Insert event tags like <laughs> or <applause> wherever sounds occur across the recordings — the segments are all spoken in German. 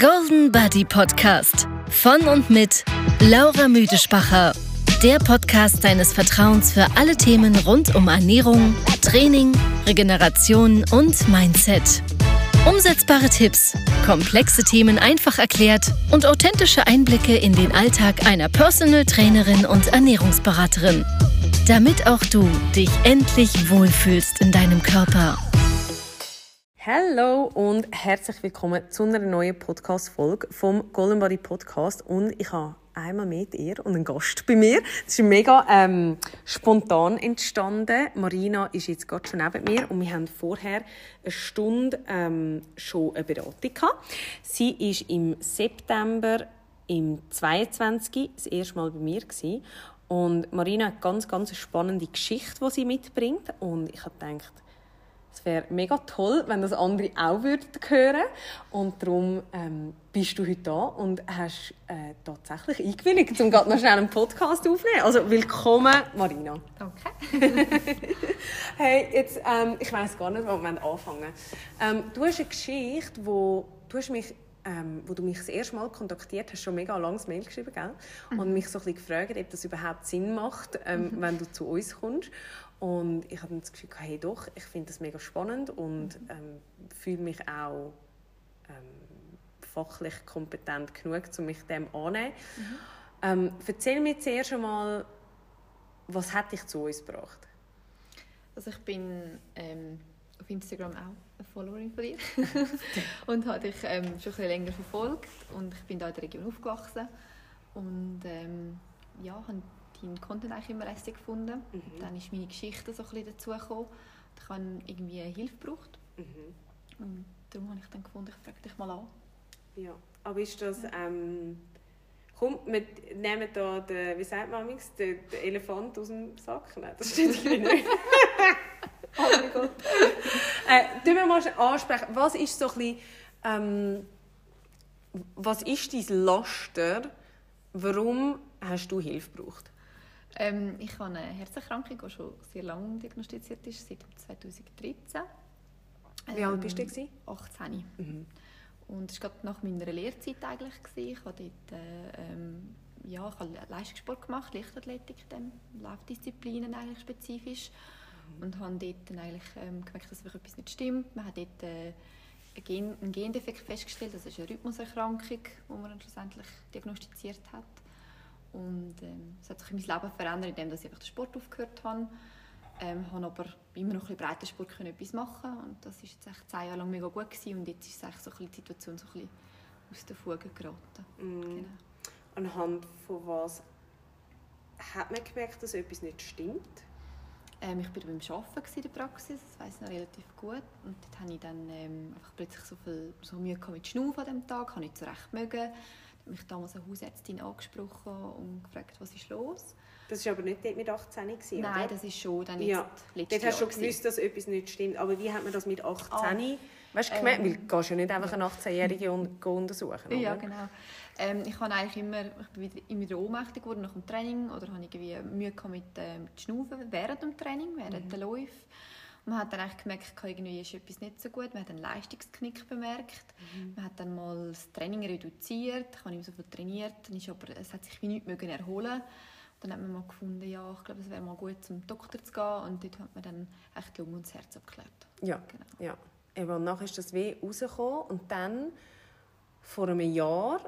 Golden Buddy Podcast von und mit Laura Müdespacher. Der Podcast deines Vertrauens für alle Themen rund um Ernährung, Training, Regeneration und Mindset. Umsetzbare Tipps, komplexe Themen einfach erklärt und authentische Einblicke in den Alltag einer Personal Trainerin und Ernährungsberaterin. Damit auch du dich endlich wohlfühlst in deinem Körper. Hallo und herzlich willkommen zu einer neuen Podcast-Folge vom Golden Body Podcast. Und ich habe einmal mit ihr und einen Gast bei mir. Das ist mega ähm, spontan entstanden. Marina ist jetzt gerade schon neben mir und wir haben vorher eine Stunde ähm, schon eine Beratung gehabt. Sie ist im September im 22 das erste Mal bei mir gewesen. und Marina hat ganz ganz spannende Geschichte, die sie mitbringt und ich habe gedacht es wäre mega toll, wenn das andere auch würden hören Und darum ähm, bist du heute da und hast äh, tatsächlich eingewilligt, um gerade noch schnell einen Podcast aufzunehmen. Also willkommen, Marina. Danke. <laughs> hey, jetzt, ähm, ich weiß gar nicht, wo wir anfangen ähm, Du hast eine Geschichte, wo du hast mich ähm, wo du mich das erste Mal kontaktiert hast, schon mega langes Mail geschrieben, gell? Mhm. Und mich so ein bisschen gefragt, ob das überhaupt Sinn macht, ähm, mhm. wenn du zu uns kommst. Und ich habe das Gefühl, hey doch, ich finde das mega spannend und mhm. ähm, fühle mich auch ähm, fachlich kompetent genug, um mich dem anzunehmen. Mhm. Ähm, erzähl mir zuerst einmal, was hat dich zu uns gebracht? Also ich bin ähm, auf Instagram auch eine Followerin von dir <laughs> <laughs> und habe dich ähm, schon ein bisschen länger verfolgt und ich bin da in der Region aufgewachsen und ähm, ja, habe deinen Content eigentlich immer lässig gefunden. Mhm. Dann ist meine Geschichte so ein bisschen dazugekommen. Ich habe irgendwie Hilfe gebraucht. Mhm. Und darum habe ich dann gefunden, ich frage dich mal an. Ja, aber ist das... Ähm, komm, wir nehmen da den, wie sagt man den, den Elefant aus dem Sack? Nein, das steht <laughs> nicht. oh mein Gott. äh, wir mal ansprechen, was ist so ein bisschen, ähm, was ist dein Laster? Warum hast du Hilfe gebraucht? Ähm, ich habe eine Herzerkrankung, die schon sehr lange diagnostiziert ist, seit 2013. Wie alt bist du? Ähm, 18. Mhm. Und das war nach meiner Lehrzeit eigentlich. Ich habe dort äh, ähm, ja, ich habe Leistungssport gemacht, Leichtathletik, dann Laufdisziplinen eigentlich spezifisch. Mhm. Und habe dort dann eigentlich ähm, gemerkt, dass etwas nicht stimmt. Man hat dort äh, einen Gendefekt festgestellt, das ist eine Rhythmuserkrankung, die man schlussendlich diagnostiziert hat. Und ähm, es hat sich mein Leben verändert, indem ich einfach den Sport aufgehört habe. Ähm, habe aber immer noch ein bisschen breiter Sport können etwas machen und das war jetzt echt zehn Jahre lang mega gut gewesen. und jetzt ist so die Situation so ein bisschen aus der Fuge geraten. Mm. Genau. Anhand von was hat man gemerkt, dass etwas nicht stimmt? Ähm, ich war beim Arbeiten in der Praxis, das weiss ich noch relativ gut. Und dort hatte ich dann ähm, einfach plötzlich so viel so Mühe mit Schnaufen an diesem Tag, habe nicht so recht mögen mich damals eine Hausärztin angesprochen und gefragt, was ist los. Das war aber nicht dort mit 18 gewesen, Nein, oder? das ist schon dann jetzt ja. Dort hast du schon gewusst, dass etwas nicht stimmt. Aber wie hat man das mit 18 ah. weißt, gemerkt? Ähm, Weil du gehst ja nicht einfach eine 18-Jährige untersuchen, oder? Ja, genau. Ähm, ich, habe eigentlich immer, ich bin immer wieder ohnmächtig geworden nach dem Training oder habe irgendwie Mühe mit, äh, mit Schnaufen während dem Training, während mhm. der Läufe. Man hat dann eigentlich gemerkt, irgendwie ist etwas nicht so gut. Man hat einen Leistungsknick bemerkt. Mhm. Man hat dann mal das Training reduziert. Ich habe nicht so viel trainiert. Dann ist aber, es hat sich wie nichts mögen erholen. Dann hat man mal gefunden, ja, ich glaube, es wäre mal gut, zum Doktor zu gehen. Und dort hat man dann echt die Lunge und das Herz abgeklärt. Ja, genau. ja. Eben, und nachher ist das weh rausgekommen. Und dann, vor einem Jahr,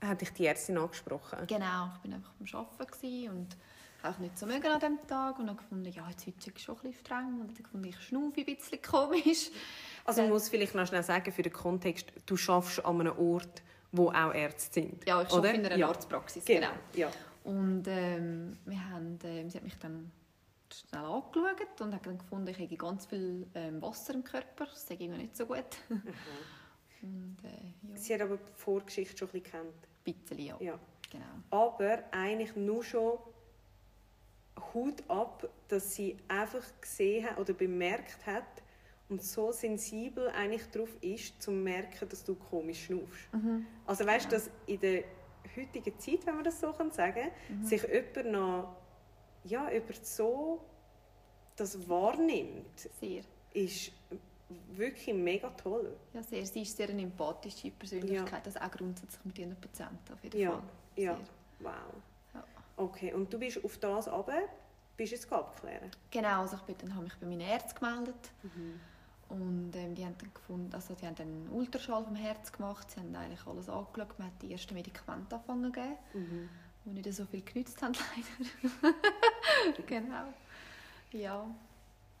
hat ich die Ärztin angesprochen. Genau, ich war einfach am Arbeiten und auch nicht so mögen an diesem Tag und dann gefunden, ja, jetzt heute ist es schon ein bisschen streng und dann gefunden, ich schnaufe ein bisschen komisch. Also man muss vielleicht noch schnell sagen, für den Kontext, du schaffst an einem Ort, wo auch Ärzte sind, Ja, ich arbeite in einer ja. Arztpraxis, genau. genau. Ja. Und ähm, wir haben, äh, sie hat mich dann schnell angeschaut und hat dann gefunden, ich habe ganz viel ähm, Wasser im Körper, das sei noch nicht so gut. Mhm. <laughs> und, äh, ja. Sie hat aber die Vorgeschichte schon ein bisschen kennt. Ein bisschen, ja. ja. Genau. Aber eigentlich nur schon Hut ab, dass sie einfach gesehen hat oder bemerkt hat und so sensibel eigentlich darauf ist, zu merken, dass du komisch schnaufst. Mhm. Also weißt du, ja. dass in der heutigen Zeit, wenn man das so sagen kann, mhm. sich jemand noch ja, über so das wahrnimmt, Sehr. ist wirklich mega toll. Ja, sehr. Sie ist sehr eine empathische Persönlichkeit, das auch grundsätzlich mit ihren Patienten auf jeden Ja, Fall. ja. Sehr. Wow. Okay, und du bist auf das runter, bist jetzt abklären? Genau, also ich bin, dann habe mich bei meinen Ärzten gemeldet Mhm. und ähm, die haben dann gefunden, also die haben dann einen Ultraschall vom Herz gemacht, sie haben eigentlich alles angeschaut, man hat die ersten Medikamente angefangen zu geben, Mhm. die nicht so viel genützt haben <laughs> leider. <laughs> genau. Ja,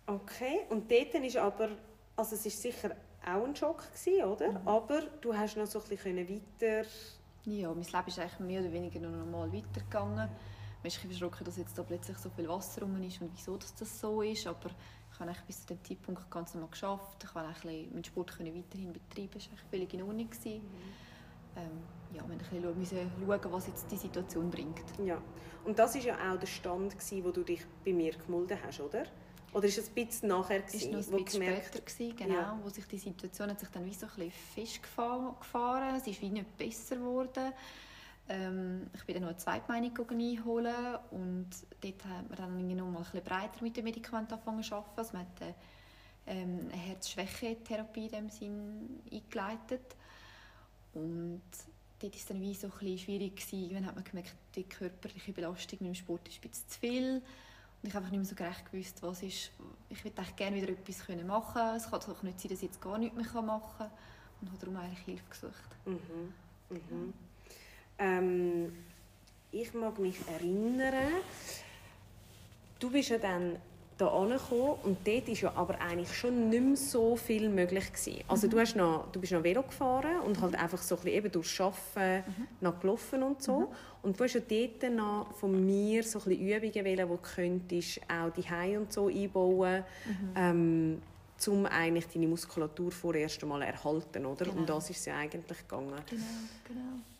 Okay, und dort ist aber, also es ist sicher auch ein Schock gewesen, oder? Mhm. Aber du hast noch so ein bisschen weiter... Ja, mein Leben ist eigentlich mehr oder weniger noch normal weitergegangen. Man ist ein bisschen verschrocken, dass jetzt da plötzlich so viel Wasser rum ist und wieso dass das so ist. Aber ich habe eigentlich bis zu dem Zeitpunkt ganz normal geschafft. Ich konnte eigentlich meinen Sport können weiterhin betreiben. Das war eigentlich völlig in Ordnung. gewesen. Ähm, ja, wir mussten ein bisschen schauen, was jetzt die Situation bringt. Ja. Und das war ja auch der Stand, gewesen, wo du dich bei mir gemulden hast, oder? Oder ist es ein bisschen nachher, Es gewesen, war noch ein bisschen gemerkt- später, gewesen, genau, Ja. wo sich die Situation hat sich dann wie so ein bisschen festgefahren. gefahren. Es ist wie nicht besser geworden. Ähm, ich bin dann noch eine Zweitmeinung einholen und dort haben wir dann irgendwie noch mal ein bisschen breiter mit den Medikamenten angefangen zu arbeiten. Also man hat eine, ähm, eine Herzschwäche-Therapie in dem Sinn eingeleitet und dort war es dann wie so ein bisschen schwierig gewesen. Dann hat man gemerkt, die körperliche Belastung mit dem Sport ist ein bisschen zu viel und ich habe einfach nicht mehr so gerecht gewusst, was ist. Ich würde gerne wieder etwas machen können. Es kann doch nicht sein, dass ich jetzt gar nichts mehr machen kann. Und habe darum eigentlich Hilfe gesucht. Mhm. Mhm. Ähm, ich mag mich erinnern, du bist ja dann da angekommen und dort war ja aber eigentlich schon nicht mehr so viel möglich. Gewesen. Also du, hast noch, du bist noch Velo gefahren und halt einfach so ein bisschen eben durchs Arbeiten noch gelaufen und so. Und du hast ja dort noch von mir so ein bisschen Übungen wählen, die du könntest auch die und so einbauen ähm, um eigentlich deine Muskulatur vorerst einmal erhalten, oder? Genau. Um das ist es ja eigentlich gegangen. Genau, genau.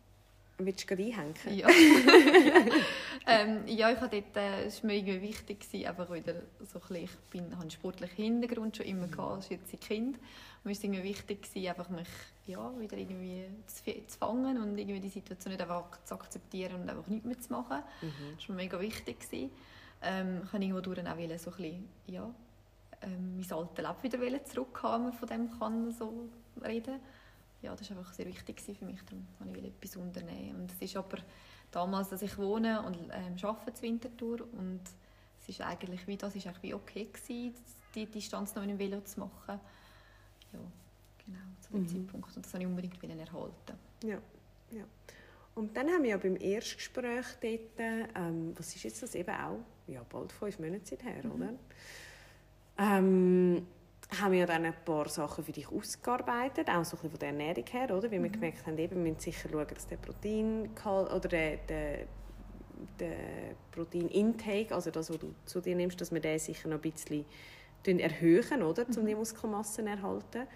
Willst du einhängen? Ja. <laughs> ähm, ja, ich habe dort, äh, es war mir irgendwie wichtig, gewesen, einfach wieder so ein bisschen, ich bin, habe einen sportlichen Hintergrund schon immer gehabt, als jetzt Kind. Und mir war irgendwie wichtig, gewesen, einfach mich ja, wieder irgendwie zu, zu fangen und irgendwie die Situation nicht einfach zu akzeptieren und einfach nichts mehr zu machen. Mhm. Das war mir mega wichtig. Gewesen. Ähm, ich wollte irgendwo durch auch wollen, so ein bisschen, ja, ähm, mein altes Leben wieder zurückhaben, von dem kann so reden ja, das war einfach sehr wichtig für mich, darum wollte ich etwas unternehmen. Und es ist aber damals, dass ich wohne und ähm, arbeite zu Winterthur und es ist eigentlich wie, das ist eigentlich wie okay gewesen, die Distanz noch mit dem Velo zu machen. Ja, genau, zu dem Mhm. Zeitpunkt. Und das wollte ich unbedingt erhalten. Ja, ja. Und dann haben wir ja beim Erstgespräch dort, ähm, was ist jetzt das eben auch, ja, bald fünf Monate her, oder? Ähm, haben wir ja dann ein paar Sachen für dich ausgearbeitet, auch so ein bisschen von der Ernährung her, oder? Weil wir gemerkt haben, eben, wir müssen sicher schauen, dass der Protein oder der, der, der Proteinintake, also das, was du zu dir nimmst, dass wir den sicher noch ein bisschen erhöhen, oder? Um die Muskelmassen zu erhalten.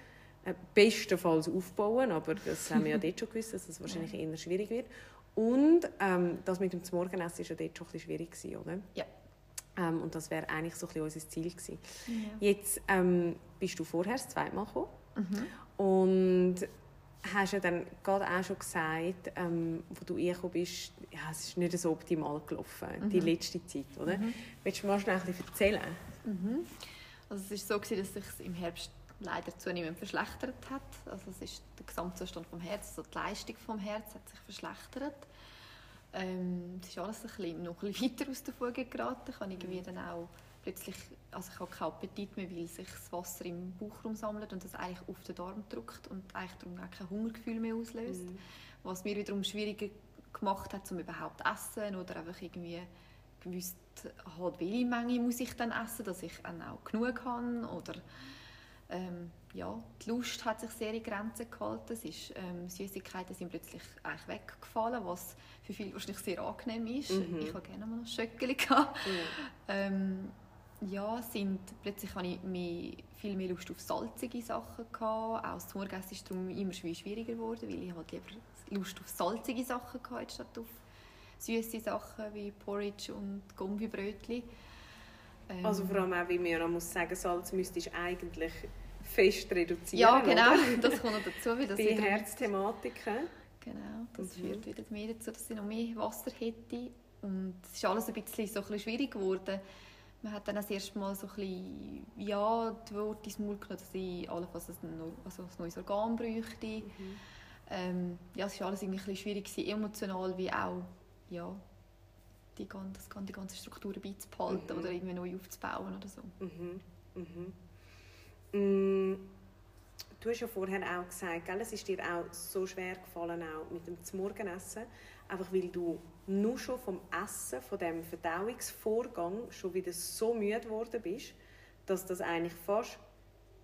Äh, bestenfalls aufbauen, aber das haben wir ja <laughs> dort schon gewusst, dass das wahrscheinlich eher schwierig wird. Und ähm, das mit dem Morgenessen war ja dort schon ein bisschen schwierig, gewesen, oder? Ja. Ähm, und das wäre eigentlich so ein bisschen unser Ziel gewesen. Ja. Jetzt ähm, bist du vorher das zweite Mal gekommen Mhm. und hast ja dann gerade auch schon gesagt, ähm, wo du reingekommen bist, ja, es ist nicht so optimal gelaufen, die Mhm. letzte Zeit, oder? Willst du mal schnell ein bisschen erzählen? Mhm. Also es ist so gewesen, dass sich im Herbst leider zunehmend verschlechtert hat. Also es ist der Gesamtzustand vom Herz, also die Leistung vom Herz hat sich verschlechtert. Ähm, es ist alles ein bisschen, noch ein bisschen weiter aus der Fuge geraten. Ich habe irgendwie dann auch plötzlich, also ich habe keinen Appetit mehr, weil sich das Wasser im Bauchraum sammelt und das eigentlich auf den Darm drückt und eigentlich darum auch kein Hungergefühl mehr auslöst. Mhm. Was mir wiederum schwieriger gemacht hat, um überhaupt zu essen oder einfach irgendwie gewusst, halt, welche Menge muss ich dann essen, dass ich dann auch genug habe oder ähm, ja, die Lust hat sich sehr in Grenzen gehalten. Es ist, ähm, Süßigkeiten sind plötzlich eigentlich weggefallen, was für viele wahrscheinlich sehr angenehm ist. Mhm. Ich habe gerne mal noch Schöckeli gehabt. Ähm, ja, sind, plötzlich hatte ich mehr, viel mehr Lust auf salzige Sachen. Gehabt. Auch das Morgenessen ist darum immer schwi- schwieriger geworden, weil ich halt lieber Lust auf salzige Sachen hatte, statt auf süße Sachen wie Porridge und Gummibrötchen. Ähm, Also vor allem auch, weil man ja muss sagen, Salz müsstest eigentlich fest reduzieren, ja, genau, oder? das kommt noch dazu, weil das Die Herzthematiken. Genau, das Mhm. führt wieder mehr dazu, dass ich noch mehr Wasser hätte. Und es ist alles ein bisschen, so ein bisschen schwierig geworden, Man hat dann das erste Mal so ein bisschen, ja, die Worte ins Mund genommen, dass ich allenfalls ein, also ein neues Organ bräuchte. Mhm. Ähm, ja, es war alles irgendwie ein bisschen schwierig, gewesen, emotional wie auch, ja, die ganze, die ganze Struktur beizubehalten mhm. oder irgendwie neu aufzubauen oder so. Mhm. Mm, du hast ja vorher auch gesagt, gell, es ist dir auch so schwer gefallen, auch mit dem Morgenessen, einfach weil du nur schon vom Essen, von dem Verdauungsvorgang schon wieder so müde geworden bist, dass das eigentlich fast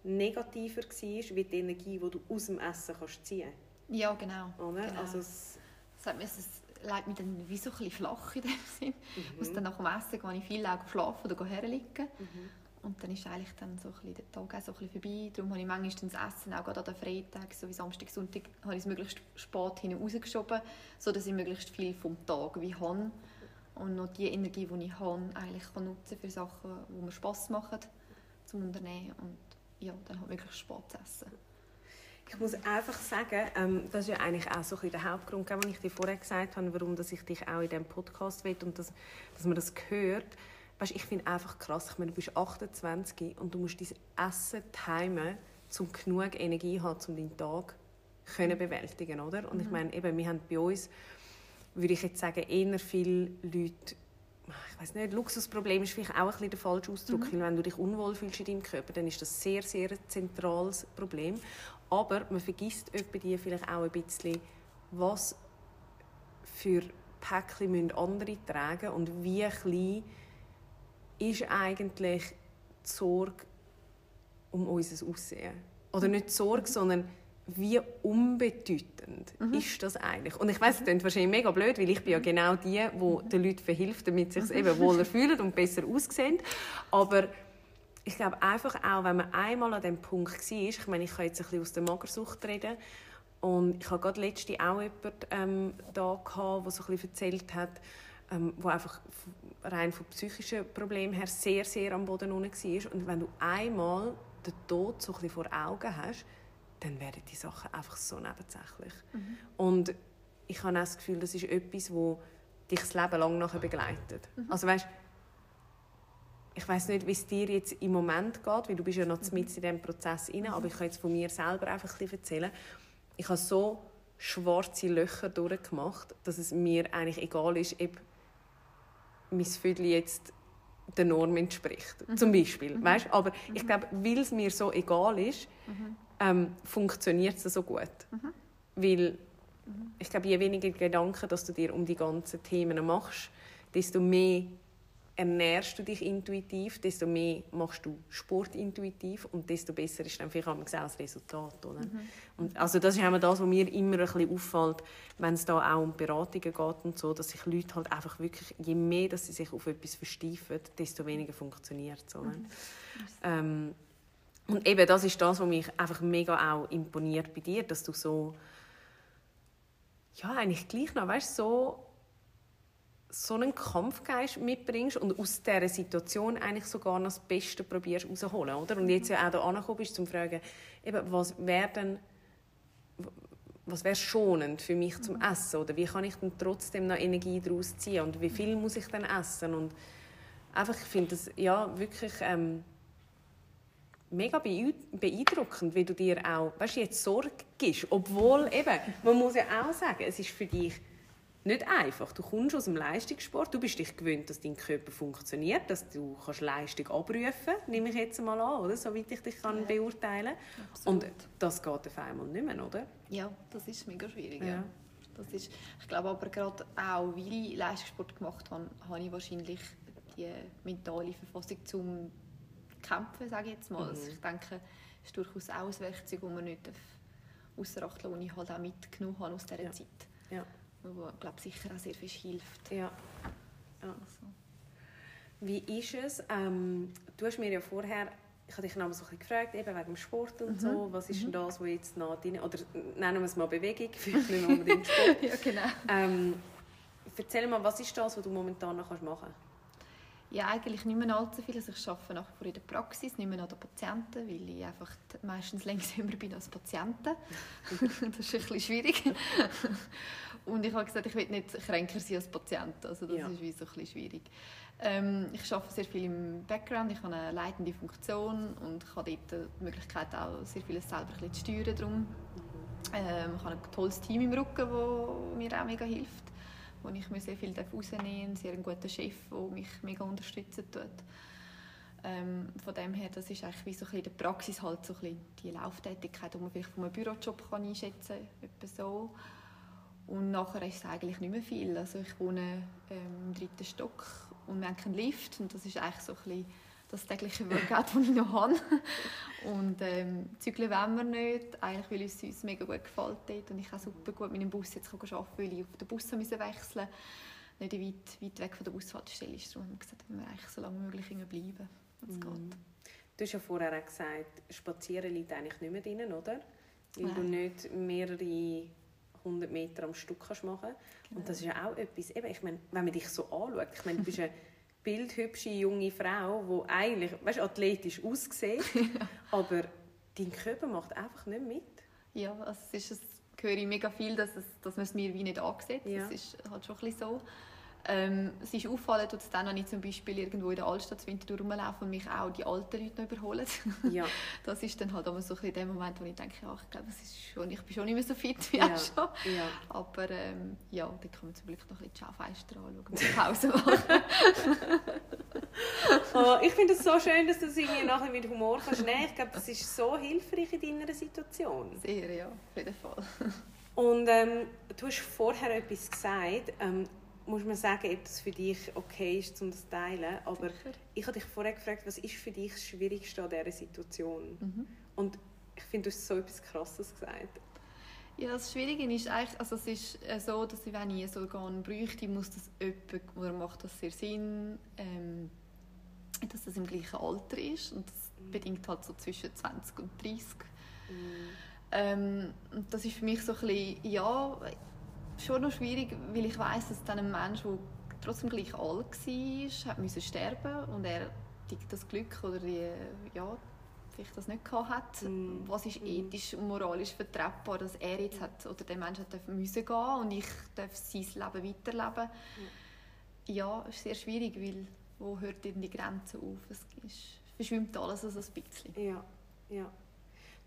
negativer war, wie die Energie, die du aus dem Essen kannst ziehen kannst. Ja, genau. Oder? genau. Also es, das, mir, es legt mich dann wie so ein bisschen flach in dem Sinn. Mhm. Muss dann nach dem Essen gehe ich viel schlafen oder herliegen. Mhm. Und dann ist eigentlich dann so ein der Tag auch so ein vorbei. Darum habe ich manchmal das Essen, auch gerade an den Freitagen, so wie Samstag, Sonntag, habe ich es möglichst spät hinten rausgeschoben, sodass ich möglichst viel vom Tag wie habe. Und noch die Energie, die ich habe, eigentlich kann nutzen für Sachen, die mir Spass machen zum Unternehmen. Und ja, dann halt möglichst spät zu essen. Ich muss einfach sagen, ähm, das ist ja eigentlich auch so der Hauptgrund, den ich dir vorher gesagt habe, warum dass ich dich auch in diesem Podcast will und dass, dass man das hört weißt, ich finde einfach krass, ich meine, du bist 28 und du musst dein Essen timen, um genug Energie zu haben, um deinen Tag können bewältigen oder? Und mhm. ich meine, eben, wir haben bei uns, würde ich jetzt sagen, eher viele Leute, ich weiß nicht, Luxusproblem ist vielleicht auch ein bisschen der falsche Ausdruck, mhm. weil wenn du dich unwohl fühlst in deinem Körper, dann ist das sehr, sehr ein zentrales Problem. Aber man vergisst bei dir vielleicht auch ein bisschen, was für Päckchen müssen andere tragen und wie klein ist eigentlich die Sorge um unser Aussehen. Oder nicht die Sorge, sondern wie unbedeutend mhm. ist das eigentlich? Und ich weiß, es klingt wahrscheinlich mega blöd, weil ich bin ja mhm. genau die, die den Leuten verhilft, damit sie sich eben wohler fühlen und besser aussehen. Aber ich glaube einfach auch, wenn man einmal an dem Punkt war, ich meine, ich kann jetzt ein bisschen aus der Magersucht reden, und ich habe gerade letzte auch jemanden ähm, da gehabt, der so ein bisschen erzählt hat, ähm, wo einfach rein von psychischen Problemen her sehr, sehr am Boden unten war. Und wenn du einmal den Tod so ein vor Augen hast, dann werden die Sachen einfach so nebensächlich. Mhm. Und ich habe auch das Gefühl, das ist etwas, wo dich das Leben lang nachher begleitet. Mhm. Also weißt, ich weiß nicht, wie es dir jetzt im Moment geht, weil du bist ja noch mhm. mit in diesem Prozess inne, mhm. aber ich kann jetzt von mir selber einfach ein bisschen erzählen. Ich habe so schwarze Löcher durchgemacht, dass es mir eigentlich egal ist, ob mein Viertel jetzt der Norm entspricht. Mhm. Zum Beispiel. Mhm. Weißt? Aber mhm. ich glaube, weil es mir so egal ist, mhm. ähm, funktioniert es so gut. Mhm. Weil mhm. ich glaube, je weniger Gedanken, dass du dir um die ganzen Themen machst, desto mehr ernährst du dich intuitiv, desto mehr machst du Sport intuitiv und desto besser ist dann vielleicht auch das Resultat. Oder? Mhm. Und also das ist auch das, was mir immer ein bisschen auffällt, wenn es da auch um Beratungen geht und so, dass sich Leute halt einfach wirklich, je mehr dass sie sich auf etwas versteifen, desto weniger funktioniert es. Mhm. Ähm, und eben das ist das, was mich einfach mega auch imponiert bei dir, dass du so ja, eigentlich gleich noch, weißt, so so einen Kampfgeist mitbringst und aus dieser Situation eigentlich sogar noch das Beste probierst rauszuholen, oder? Und jetzt ja auch da angekommen bist, zum fragen, eben, was wäre denn was wäre schonend für mich zum mhm. Essen oder wie kann ich denn trotzdem noch Energie daraus ziehen und wie viel muss ich dann essen und einfach ich finde das ja wirklich ähm, mega beeindruckend, wie du dir auch weißt, jetzt Sorge gibst, obwohl eben man muss ja auch sagen, es ist für dich nicht einfach. Du kommst aus dem Leistungssport, du bist dich gewöhnt, dass dein Körper funktioniert, dass du kannst Leistung abrufen kannst, nehme ich jetzt mal an, oder? soweit ich dich kann ja. beurteilen kann. Und das geht auf einmal nicht mehr, oder? Ja, das ist mega schwierig. Ja. ja. Das ist, ich glaube aber gerade auch, weil ich Leistungssport gemacht habe, habe ich wahrscheinlich die mentale Verfassung zum Kämpfen, sage ich jetzt mal. Mhm. Also ich denke, es ist durchaus auch ein Werkzeug, das man nicht außer Acht lassen, das ich halt auch mitgenommen habe aus dieser ja. Zeit. Ja wo glaube sicher auch sehr viel hilft. Ja. ja. Also. Wie ist es? Ähm, du hast mir ja vorher, ich habe dich noch mal so ein gefragt, eben wegen dem Sport und mhm. so, was ist mhm. denn das, was jetzt noch drin, oder nennen wir es mal Bewegung, <laughs> vielleicht nicht unbedingt Sport. <laughs> ja, genau. Ähm, erzähl mal, was ist das, was du momentan noch machen kannst? Ja, eigentlich nicht mehr allzu viel. Also ich arbeite nach wie vor in der Praxis, nicht mehr an den Patienten, weil ich einfach meistens längsamer <laughs> bin als Patienten. das ist ein bisschen schwierig. Und ich habe gesagt, ich will nicht kränker sein als Patient. Also das Ja. ist wie so ein bisschen schwierig. Ähm, ich arbeite sehr viel im Background, ich habe eine leitende Funktion und ich habe dort die Möglichkeit auch sehr vieles selber ein bisschen zu steuern. Darum. Ähm, ich habe ein tolles Team im Rücken, das mir auch mega hilft, wo ich mir sehr viel rausnehmen darf, einen sehr guten Chef, der mich mega unterstützen tut. Ähm, von dem her, das ist eigentlich wie so ein bisschen in der Praxis halt so ein bisschen die Lauftätigkeit, die man vielleicht von einem Bürojob kann einschätzen kann, etwa so. Und nachher ist es eigentlich nicht mehr viel. Also ich wohne ähm, im dritten Stock und wir haben keinen Lift und das ist eigentlich so ein bisschen das tägliche Workout, das ich noch habe. <laughs> Und ähm, zügeln wollen wir nicht, eigentlich weil es uns mega gut gefällt dort und ich auch super gut mit dem Bus jetzt arbeiten kann, weil ich auf den Bus müssen wechseln nicht weit, weit weg von der Bushaltestelle ist. Darum haben wir gesagt, wir eigentlich so lange wie möglich bleiben, wenn es geht. Du hast ja vorher auch gesagt, Spazieren liegt eigentlich nicht mehr drin, oder? Weil Nein. du nicht mehrere hundert Meter am Stück kannst machen Und das ist ja auch etwas, eben, ich meine, wenn man dich so anschaut, ich meine, du bist eine <laughs> bildhübsche junge Frau, die eigentlich, weißt, athletisch aussieht, <laughs> aber dein Körper macht einfach nicht mit. Ja, also es ist, es höre ich mega viel, dass, es, dass man es mir wie nicht angesehen Ja. Das ist halt schon ein bisschen so. Ähm, es ist auffallend, es dann, wenn ich zum Beispiel irgendwo in der Altstadt zu Winterthur rumlaufe und mich auch die alten Leute noch überholen. <laughs> Ja, Das ist dann halt immer so ein der Moment, wo ich denke, ja, ich glaube, es ist schon, ich bin schon nicht mehr so fit wie Ja. auch schon. ja. Aber ähm, ja, da kann man zum Glück noch ein bisschen die Schaufenster anschauen und Pause machen. <laughs> Oh, ich finde es so schön, dass du es irgendwie nachher mit Humor kannst nehmen. Ich glaube, das ist so hilfreich in deiner Situation. Sehr, ja, auf jeden Fall. Und ähm, du hast vorher etwas gesagt, ähm, muss man sagen, ob das für dich okay ist, um das zu teilen. Aber Sicher. ich habe dich vorher gefragt, was ist für dich das Schwierigste an dieser Situation? Mhm. Und ich finde, du hast so etwas Krasses gesagt. Ja, das Schwierige ist eigentlich, also es ist äh, so, dass ich, wenn ich ein Organ bräuchte, muss das jemand, oder macht das sehr Sinn, ähm, dass das im gleichen Alter ist und das bedingt halt so zwischen 20 und 30. Ähm, und das ist für mich so ein bisschen, ja, schon noch schwierig, weil ich weiß, dass dann ein Mensch, der trotzdem gleich alt war, hat müssen sterben und er das Glück oder die, ja, vielleicht das nicht gehabt hat. Mm. Was ist Mm. ethisch und moralisch vertretbar, dass er jetzt hat, oder der Mensch hat müssen gehen und ich darf sein Leben weiterleben. Ja, es ist sehr schwierig, weil wo hört denn die Grenze auf? Es ist, verschwimmt alles so ein bisschen. Ja, ja.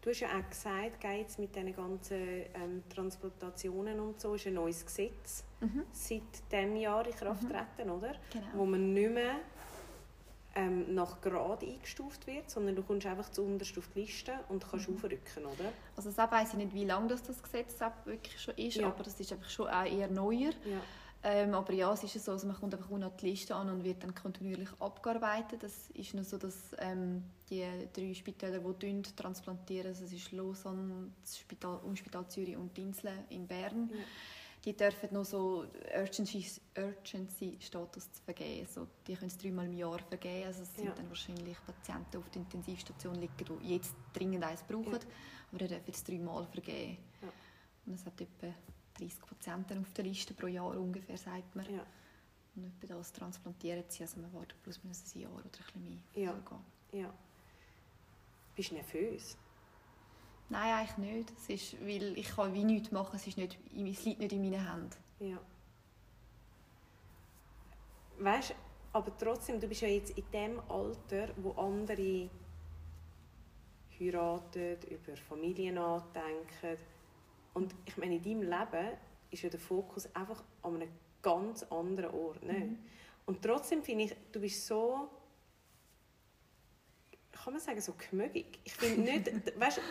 Du hast ja auch gesagt, jetzt mit diesen ganzen ähm, Transplantationen und so ist ein neues Gesetz Mhm. seit diesem Jahr in Kraft getreten, oder? Genau. Wo man nicht mehr ähm, nach Grad eingestuft wird, sondern du kommst einfach zuunterst auf die Liste und kannst Mhm. aufrücken, oder? Also das weiß ich nicht, wie lange das, das Gesetz wirklich schon ist, Ja. aber das ist einfach schon auch eher neuer. Ja. Ähm, aber ja, es ist so, also man kommt einfach an die Liste an und wird dann kontinuierlich abgearbeitet. Das ist nur so, dass ähm, die drei Spitäler, die tun, transplantieren, also es ist Lausanne, das Spital, Umspital Zürich und Dinsle in Bern, Ja. die dürfen noch so Urgency, Urgency vergeben. Also die können es dreimal im Jahr vergeben. Also es sind Ja. dann wahrscheinlich Patienten auf der Intensivstation liegen, die jetzt dringend eins brauchen, Ja. aber die dürfen es dreimal vergeben. Und es hat etwa 30 Patienten auf der Liste pro Jahr ungefähr, sagt man. Ja. Und etwa das transplantieren sie, also man wartet plus minus ein Jahr oder ein bisschen mehr. Ja. sogar. ja. Bist du nervös? Nein, eigentlich nicht. Es ist, weil ich kann wie nichts machen, es, ist nicht, es liegt nicht in meinen Händen. Ja. Weißt du, aber trotzdem, du bist ja jetzt in dem Alter, wo andere heiraten, über Familien nachdenken. Und ich meine, in deinem Leben ist ja der Fokus einfach an einem ganz anderen Ort. Ne? Mhm. Und trotzdem finde ich, du bist so, kann man sagen, so gemögig. Ich finde <laughs> nicht, weißt,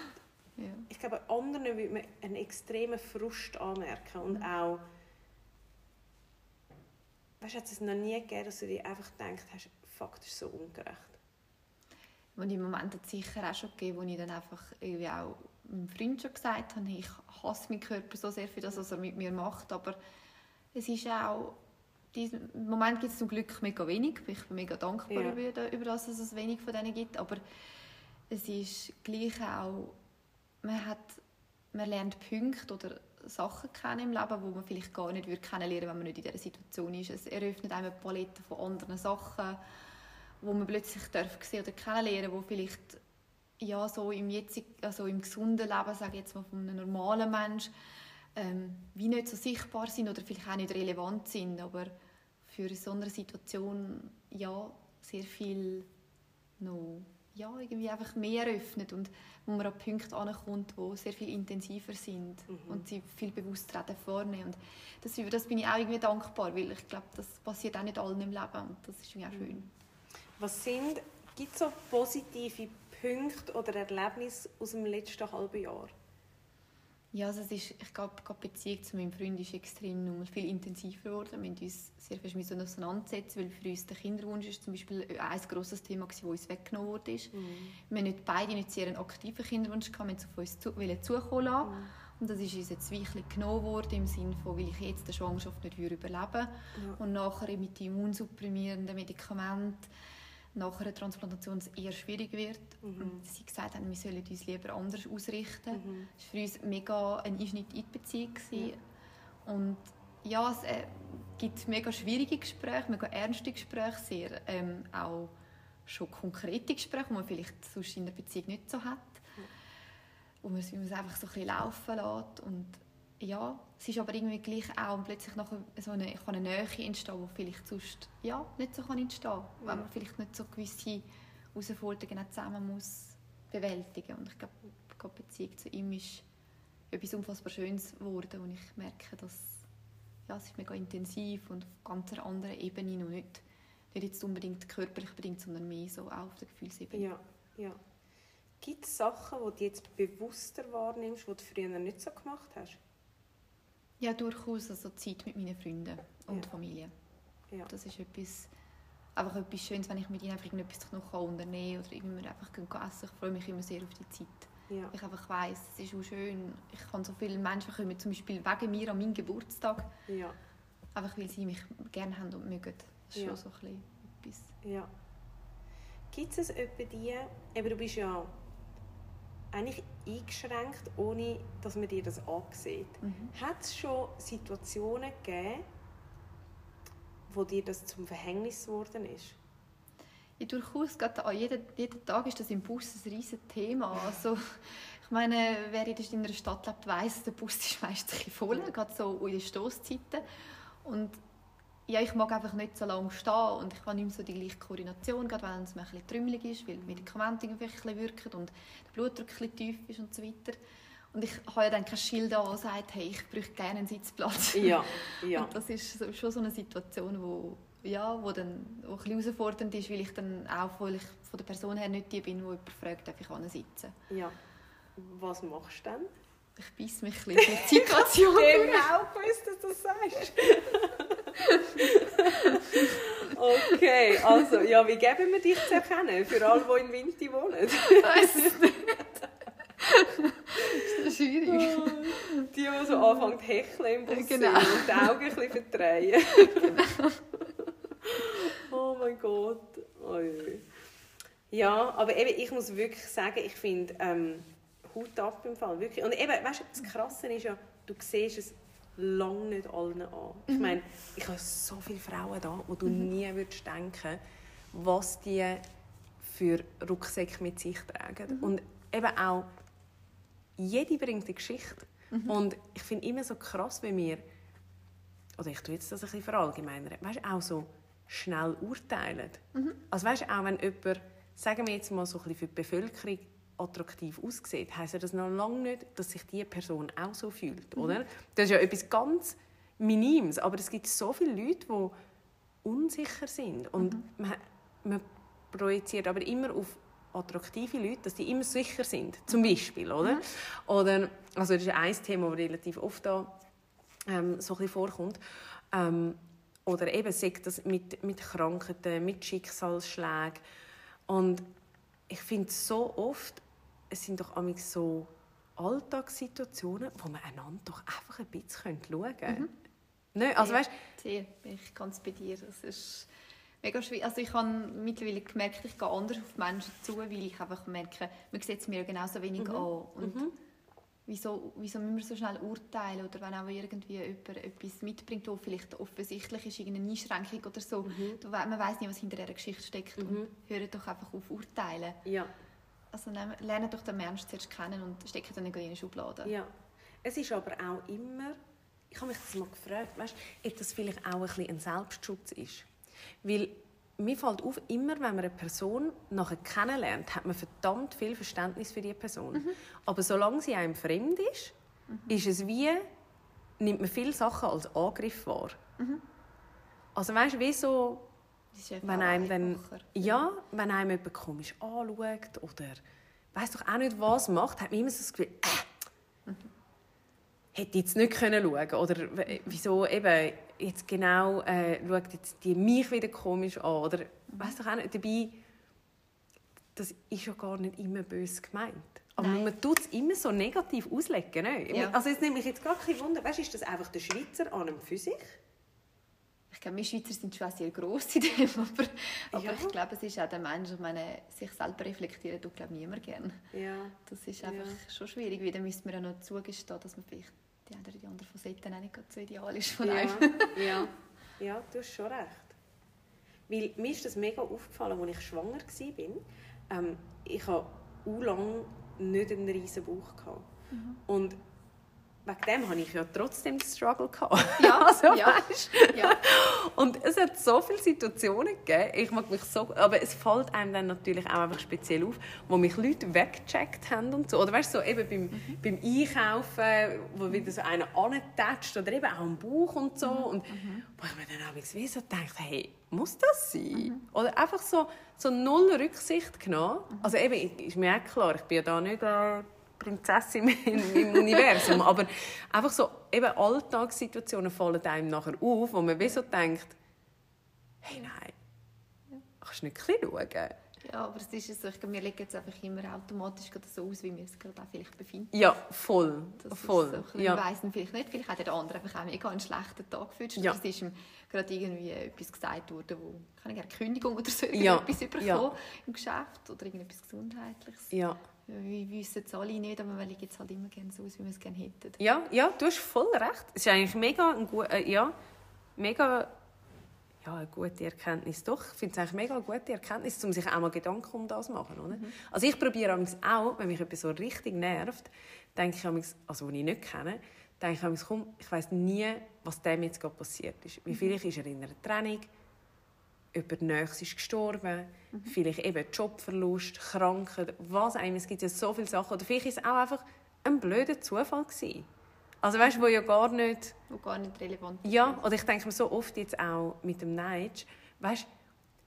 Ja. ich glaube, anderen würde man einen extremen Frust anmerken und Mhm. auch weißt du, hat es noch nie gegeben, dass du dir einfach gedacht hast, fuck, das ist so ungerecht. Und im Moment hat es sicher auch schon gegeben, wo ich dann einfach irgendwie auch meinem Freund schon gesagt habe, ich hasse meinen Körper so sehr für das, was er mit mir macht, aber es ist auch, im Moment gibt es zum Glück mega wenig, ich bin mega dankbar Ja. über, über das, dass es wenig von denen gibt, aber es ist gleich auch, man hat, man lernt Punkte oder Sachen kennen im Leben, die man vielleicht gar nicht würde kennenlernen wenn man nicht in dieser Situation ist. Es eröffnet einem eine Palette von anderen Sachen, wo man plötzlich darf sehen oder kennenlernen, wo vielleicht ja so im jetzigen, also im gesunden Leben, sage ich jetzt mal von einem normalen Mensch, ähm, wie nicht so sichtbar sind oder vielleicht auch nicht relevant sind, aber für so eine Situation ja sehr viel noch ja, irgendwie einfach mehr öffnet und wo man an Punkte ankommt, die sehr viel intensiver sind mhm. und sie viel bewusster vornehmen. Und das, das bin ich auch irgendwie dankbar, weil ich glaube, das passiert auch nicht allen im Leben und das ist irgendwie auch schön. Mhm. Was sind, gibt es so positive Punkte oder Erlebnisse aus dem letzten halben Jahr? Ja, also es ist, ich glaube, die Beziehung zu meinem Freund ist extrem noch viel intensiver geworden. Wir haben uns sehr viel mit auseinandersetzen, weil für uns der Kinderwunsch ist zum Beispiel ein grosses Thema, das uns weggenommen wurde. Mhm. Wir haben nicht beide nicht sehr einen aktiven Kinderwunsch gehabt, wir auf uns zu, zukommen lassen. Mhm. Und das ist uns jetzt wirklich genommen worden, im Sinne von, weil ich jetzt die Schwangerschaft nicht überleben würde. Ja. Und nachher mit immunsupprimierenden Medikamenten nach einer Transplantation eher schwierig wird. Mhm. Und sie gesagt haben, wir sollen uns lieber anders ausrichten. Mhm. Das war für uns mega ein Einschnitt in die Beziehung. Ja. Und ja, es äh, gibt mega schwierige Gespräche, mega ernste Gespräche, sehr ähm, auch schon konkrete Gespräche, die man vielleicht sonst in der Beziehung nicht so hat. Ja. Wo man es einfach so ein bisschen laufen lässt. Und ja, es ist aber irgendwie gleich auch plötzlich nachher so eine, kann eine Nähe entstehen, die vielleicht sonst ja, nicht so kann entstehen kann, ja. wenn man vielleicht nicht so gewisse Herausforderungen zusammen muss bewältigen Und ich glaube, die Beziehung zu ihm ist etwas unfassbar Schönes geworden und ich merke, dass ja, es ist mega intensiv und auf ganz anderen Ebene und nicht, nicht jetzt unbedingt körperlich bedingt, sondern mehr so auch auf der Gefühlsebene. Ja, ja. Gibt es Sachen, die du jetzt bewusster wahrnimmst, die du früher nicht so gemacht hast? Ja, durchaus. Also Zeit mit meinen Freunden und ja. Familie. Ja. Das ist etwas, einfach etwas Schönes, wenn ich mit ihnen einfach etwas noch unternehmen kann oder irgendwie einfach gehen essen. Ich freue mich immer sehr auf die Zeit. Ja. Ich einfach weiss, es ist auch schön. Ich kann so viele Menschen kommen, zum Beispiel wegen mir an meinem Geburtstag. Ja. Einfach weil sie mich gerne haben und mögen. Das ist ja. schon so ein etwas. Ja. Gibt es etwa die, eben du bist ja eigentlich eingeschränkt, ohne dass man dir das ansieht. Mhm. Hat es schon Situationen gegeben, wo dir das zum Verhängnis geworden ist? Ja, durchaus. Gerade jeden, jeden Tag ist das im Bus ein riesiges Thema. Also, ich meine, wer in einer Stadt lebt, weiß, der Bus ist meistens voll, gerade so in den Stoßzeiten. Und ja, ich mag einfach nicht so lange stehen und ich habe nicht mehr so die gleiche Koordination, gerade wenn es mir ein bisschen trümmelig ist, weil die Medikamente ein bisschen wirken und der Blutdruck ein bisschen tief ist und so weiter. Und ich habe ja dann kein Schild an, das sagt, hey, ich bräuchte gerne einen Sitzplatz. Ja, <laughs> ja. Und das ist schon so eine Situation, wo, ja, wo dann auch ein bisschen herausfordernd ist, weil ich dann auch, weil ich von der Person her nicht die bin, die jemand fragt, darf ich sitzen. Ja. Was machst du dann? Ich beiße mich ein bisschen in die Situation. ich genau gewusst, dass du das sagst. <laughs> okay, also, ja, wie geben wir dich zu erkennen, für alle, die in Winti wohnen? Weiß es nicht. das ist schwierig. Die, die so anfangen zu hecheln im Bus genau. und die Augen ein bisschen verdrehen. genau. oh mein Gott. Oh, ja, aber eben, ich muss wirklich sagen, ich finde, ähm, Hut ab im Fall, wirklich. Und eben, weißt du, das Krasse ist ja, du siehst es lange nicht allen an. Ich mhm. meine, ich habe so viele Frauen da, wo du mhm. nie würdest denken, was die für Rucksäcke mit sich tragen. Mhm. Und eben auch, jede bringt eine Geschichte. Mhm. Und ich finde immer so krass, wenn wir, oder ich tue jetzt das ein bisschen verallgemeinern, weißt du, auch so schnell urteilen. Also weißt du, auch wenn jemand, sagen wir jetzt mal so ein bisschen für die Bevölkerung, attraktiv aussieht, heisst ja das noch lange nicht, dass sich diese Person auch so fühlt, mhm. oder? Das ist ja etwas ganz Minimes, aber es gibt so viele Leute, die unsicher sind und mhm. man, man projiziert aber immer auf attraktive Leute, dass die immer sicher sind, zum mhm. Beispiel, oder? Mhm. Oder also das ist ein Thema, das relativ oft da ähm, so ein vorkommt. Ähm, oder eben sagt das mit, mit Krankheiten, mit Schicksalsschlägen und ich finde so oft es sind doch so Alltagssituationen, wo man einander doch einfach ein bisschen schauen könnte. Mhm. Ne? Also, weißt, Sehr, ich ganz bei dir. Das ist mega schwierig. Also ich habe mittlerweile gemerkt, ich gehe anders auf Menschen zu, weil ich einfach merke, man sieht es mir genauso wenig mhm. an. Und mhm. wieso, wieso müssen wir so schnell urteilen? Oder wenn auch irgendwie jemand etwas mitbringt, das vielleicht offensichtlich ist, irgendeine Einschränkung oder so. Mhm. Man weiß nicht, was hinter dieser Geschichte steckt. Und mhm. hört doch einfach auf urteilen. Ja also lernen doch den Menschen zuerst kennen und stecken dann in eine Schublade. Ja. es ist aber auch immer, ich habe mich das mal gefragt, weißt, ob das vielleicht auch ein, bisschen ein Selbstschutz ist. Weil mir fällt auf, immer wenn man eine Person nachher kennenlernt, hat man verdammt viel Verständnis für diese Person. Mhm. Aber solange sie einem fremd ist, mhm. ist es wie, nimmt man viele Sachen als Angriff wahr. Mhm. Also weißt du, wie so, wenn einem dann, ja, wenn einem jemand komisch anschaut oder weiß doch auch nicht was macht, hat man immer so das Gefühl, äh, mhm. hätte jetzt nicht können schauen oder wieso eben jetzt genau äh, schaut jetzt die mich wieder komisch an oder weiß doch auch nicht, dabei das ist ja gar nicht immer böse gemeint. Aber Nein. man tut es immer so negativ auslegen. Ja. Also jetzt nehme ich jetzt gar kein Wunder, weißt, ist das einfach der Schweizer an und für sich? Glaube, wir Schweizer sind schon sehr gross in dem, <laughs> aber, aber ja. ich glaube, es ist auch der Mensch, ich meine, sich selber reflektieren tut, glaube niemand gerne. Ja. Das ist einfach ja. schon schwierig, weil dann müsste man ja noch zugestehen, dass man vielleicht die eine oder die andere Facette auch nicht so ideal ist von einem. ja. <laughs> ja, du hast schon recht. Weil mir ist das mega aufgefallen, als ich schwanger war. Ähm, ich hatte auch lange nicht einen riesen Bauch. Mhm. Und wegen dem hatte ich ja trotzdem den Struggle. <laughs> Ja, <laughs> also, ja, ja. Und es hat so viele Situationen gegeben, ich mag mich so, aber es fällt einem dann natürlich auch einfach speziell auf, wo mich Leute weggecheckt haben und so. Oder weißt du, so eben beim, mhm. beim Einkaufen, wo wieder so einer antatscht oder eben auch am Bauch und so. Mhm. Und mhm. wo ich mir dann auch wie so gedacht hey, muss das sein? Mhm. Oder einfach so, so null Rücksicht genommen. Mhm. Also eben, ist mir auch klar, ich bin ja da nicht... Äh, Prinzessin im, Universum. Aber einfach so, eben Alltagssituationen fallen einem nachher auf, wo man wie so denkt, hey, nein, kannst du nicht ein bisschen schauen? Ja, aber es ist so, ich glaube, wir legen jetzt einfach immer automatisch so aus, wie wir es gerade auch vielleicht befinden. Ja, voll. Das voll. So ja. weiss vielleicht nicht, vielleicht hat der andere einfach auch mega einen schlechten Tag gefühlt. Ja. Es ist ihm gerade irgendwie etwas gesagt worden, wo keine Kündigung oder so ja. etwas bekommen ja. im Geschäft oder irgendetwas Gesundheitliches. Ja wir wissen es alle nicht, aber wir legen jetzt halt immer gerne so aus, wie wir es gerne hätten. Ja, ja, du hast voll recht. Es ist eigentlich mega, ein gut, äh, ja, mega ja, eine gute Erkenntnis. Doch, ich finde es eigentlich mega eine gute Erkenntnis, um sich auch mal Gedanken um das zu machen. Oder? Mhm. Also ich probiere auch, wenn mich etwas so richtig nervt, denke ich, also wenn ich nicht kenne, denke ich, komm, ich weiß nie, was dem jetzt gerade passiert ist. Wie vielleicht ist er in einer Trennung, jemand Nächstes ist gestorben, mhm. vielleicht eben Jobverlust, Krankheit, was immer. Es gibt ja so viele Sachen. Oder vielleicht ist es auch einfach ein blöder Zufall gewesen. Also weißt wo ja gar nicht... Wo gar nicht relevant ist. Ja, oder ich denke mir so oft jetzt auch mit dem Neitsch, weißt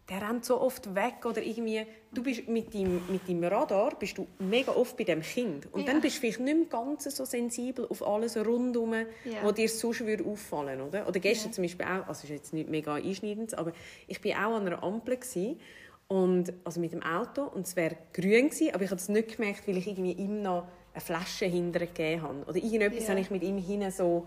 der rennt so oft weg oder irgendwie, du bist mit deinem, mit deinem Radar bist du mega oft bei dem Kind und ja. dann bist du vielleicht nicht mehr ganz so sensibel auf alles rundherum, ja. wo dir sonst würde auffallen oder? Oder gestern ja. zum Beispiel auch, also ist jetzt nicht mega einschneidend, aber ich bin auch an einer Ampel gewesen, und also mit dem Auto und es wäre grün gewesen, aber ich habe es nicht gemerkt, weil ich irgendwie ihm noch eine Flasche hinterher gegeben habe oder irgendetwas ja. habe ich mit ihm hinten so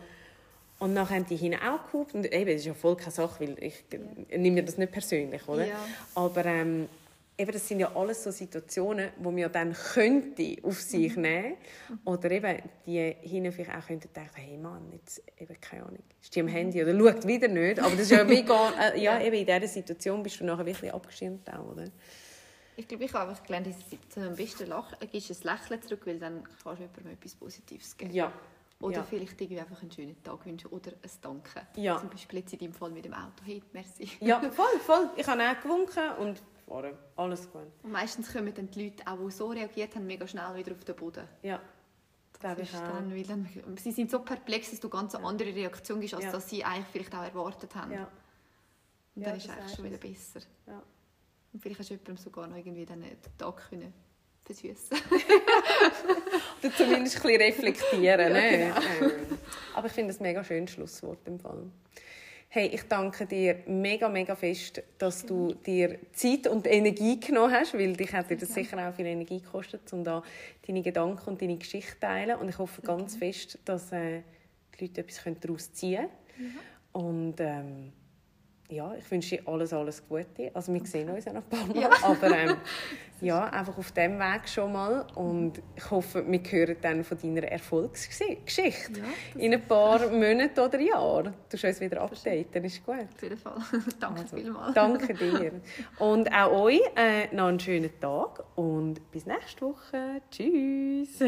und dann haben die hinten auch gehupt. Und eben, das ist ja voll keine Sache, weil ich ja. nehme mir das nicht persönlich, oder? Ja. Aber ähm, eben, das sind ja alles so Situationen, wo man dann könnte auf sich mhm. nehmen Oder eben, die hinten vielleicht auch könnten denken, hey Mann, jetzt eben, keine Ahnung, ist die am Handy oder schaut wieder nicht. Aber das ist ja mega, äh, <laughs> ja, eben in dieser Situation bist du nachher wirklich abgeschirmt auch, oder? Ich glaube, ich habe einfach gelernt, Situation am besten lachen, gibst ein Lächeln zurück, weil dann kannst du jemandem etwas Positives geben. Ja. Oder ja. vielleicht irgendwie einfach einen schönen Tag wünschen oder ein Danke. Ja. Zum Beispiel jetzt in deinem Fall mit dem Auto. Hey, merci. Ja, <laughs> voll, voll. Ich habe auch gewunken und fahren. Alles gut. Und meistens kommen dann die Leute, auch die so reagiert haben, mega schnell wieder auf den Boden. Ja. Das ist dann, weil dann, sie sind so perplex, dass du ganz eine andere Reaktion gibst, als ja. dass sie eigentlich vielleicht auch erwartet haben. Ja. Und dann ja, ist es eigentlich schon wieder besser. Ja. Und vielleicht hast du jemandem sogar noch irgendwie den Tag können versüßen. <laughs> Oder zumindest ein bisschen reflektieren. Ne? Ja, genau. Aber ich finde es ein mega schönes Schlusswort im Fall. Hey, ich danke dir mega, mega fest, dass du dir Zeit und Energie genommen hast, weil dich hat dir das sicher auch viel Energie gekostet, um da deine Gedanken und deine Geschichte zu teilen. Und ich hoffe ganz fest, dass äh, die Leute etwas daraus ziehen können. Ja. Und ähm, ja, ich wünsche dir alles, alles Gute. Also wir sehen uns ja noch ein paar Mal, ja. <laughs> aber ähm, <laughs> ja, einfach auf dem Weg schon mal und ich hoffe, wir hören dann von deiner Erfolgsgeschichte ja, in ein paar Monaten oder Jahren. Du uns wieder updaten, ist gut. Auf jeden Fall. <laughs> danke also, vielmals. Danke dir. Und auch euch äh, noch einen schönen Tag und bis nächste Woche. Tschüss.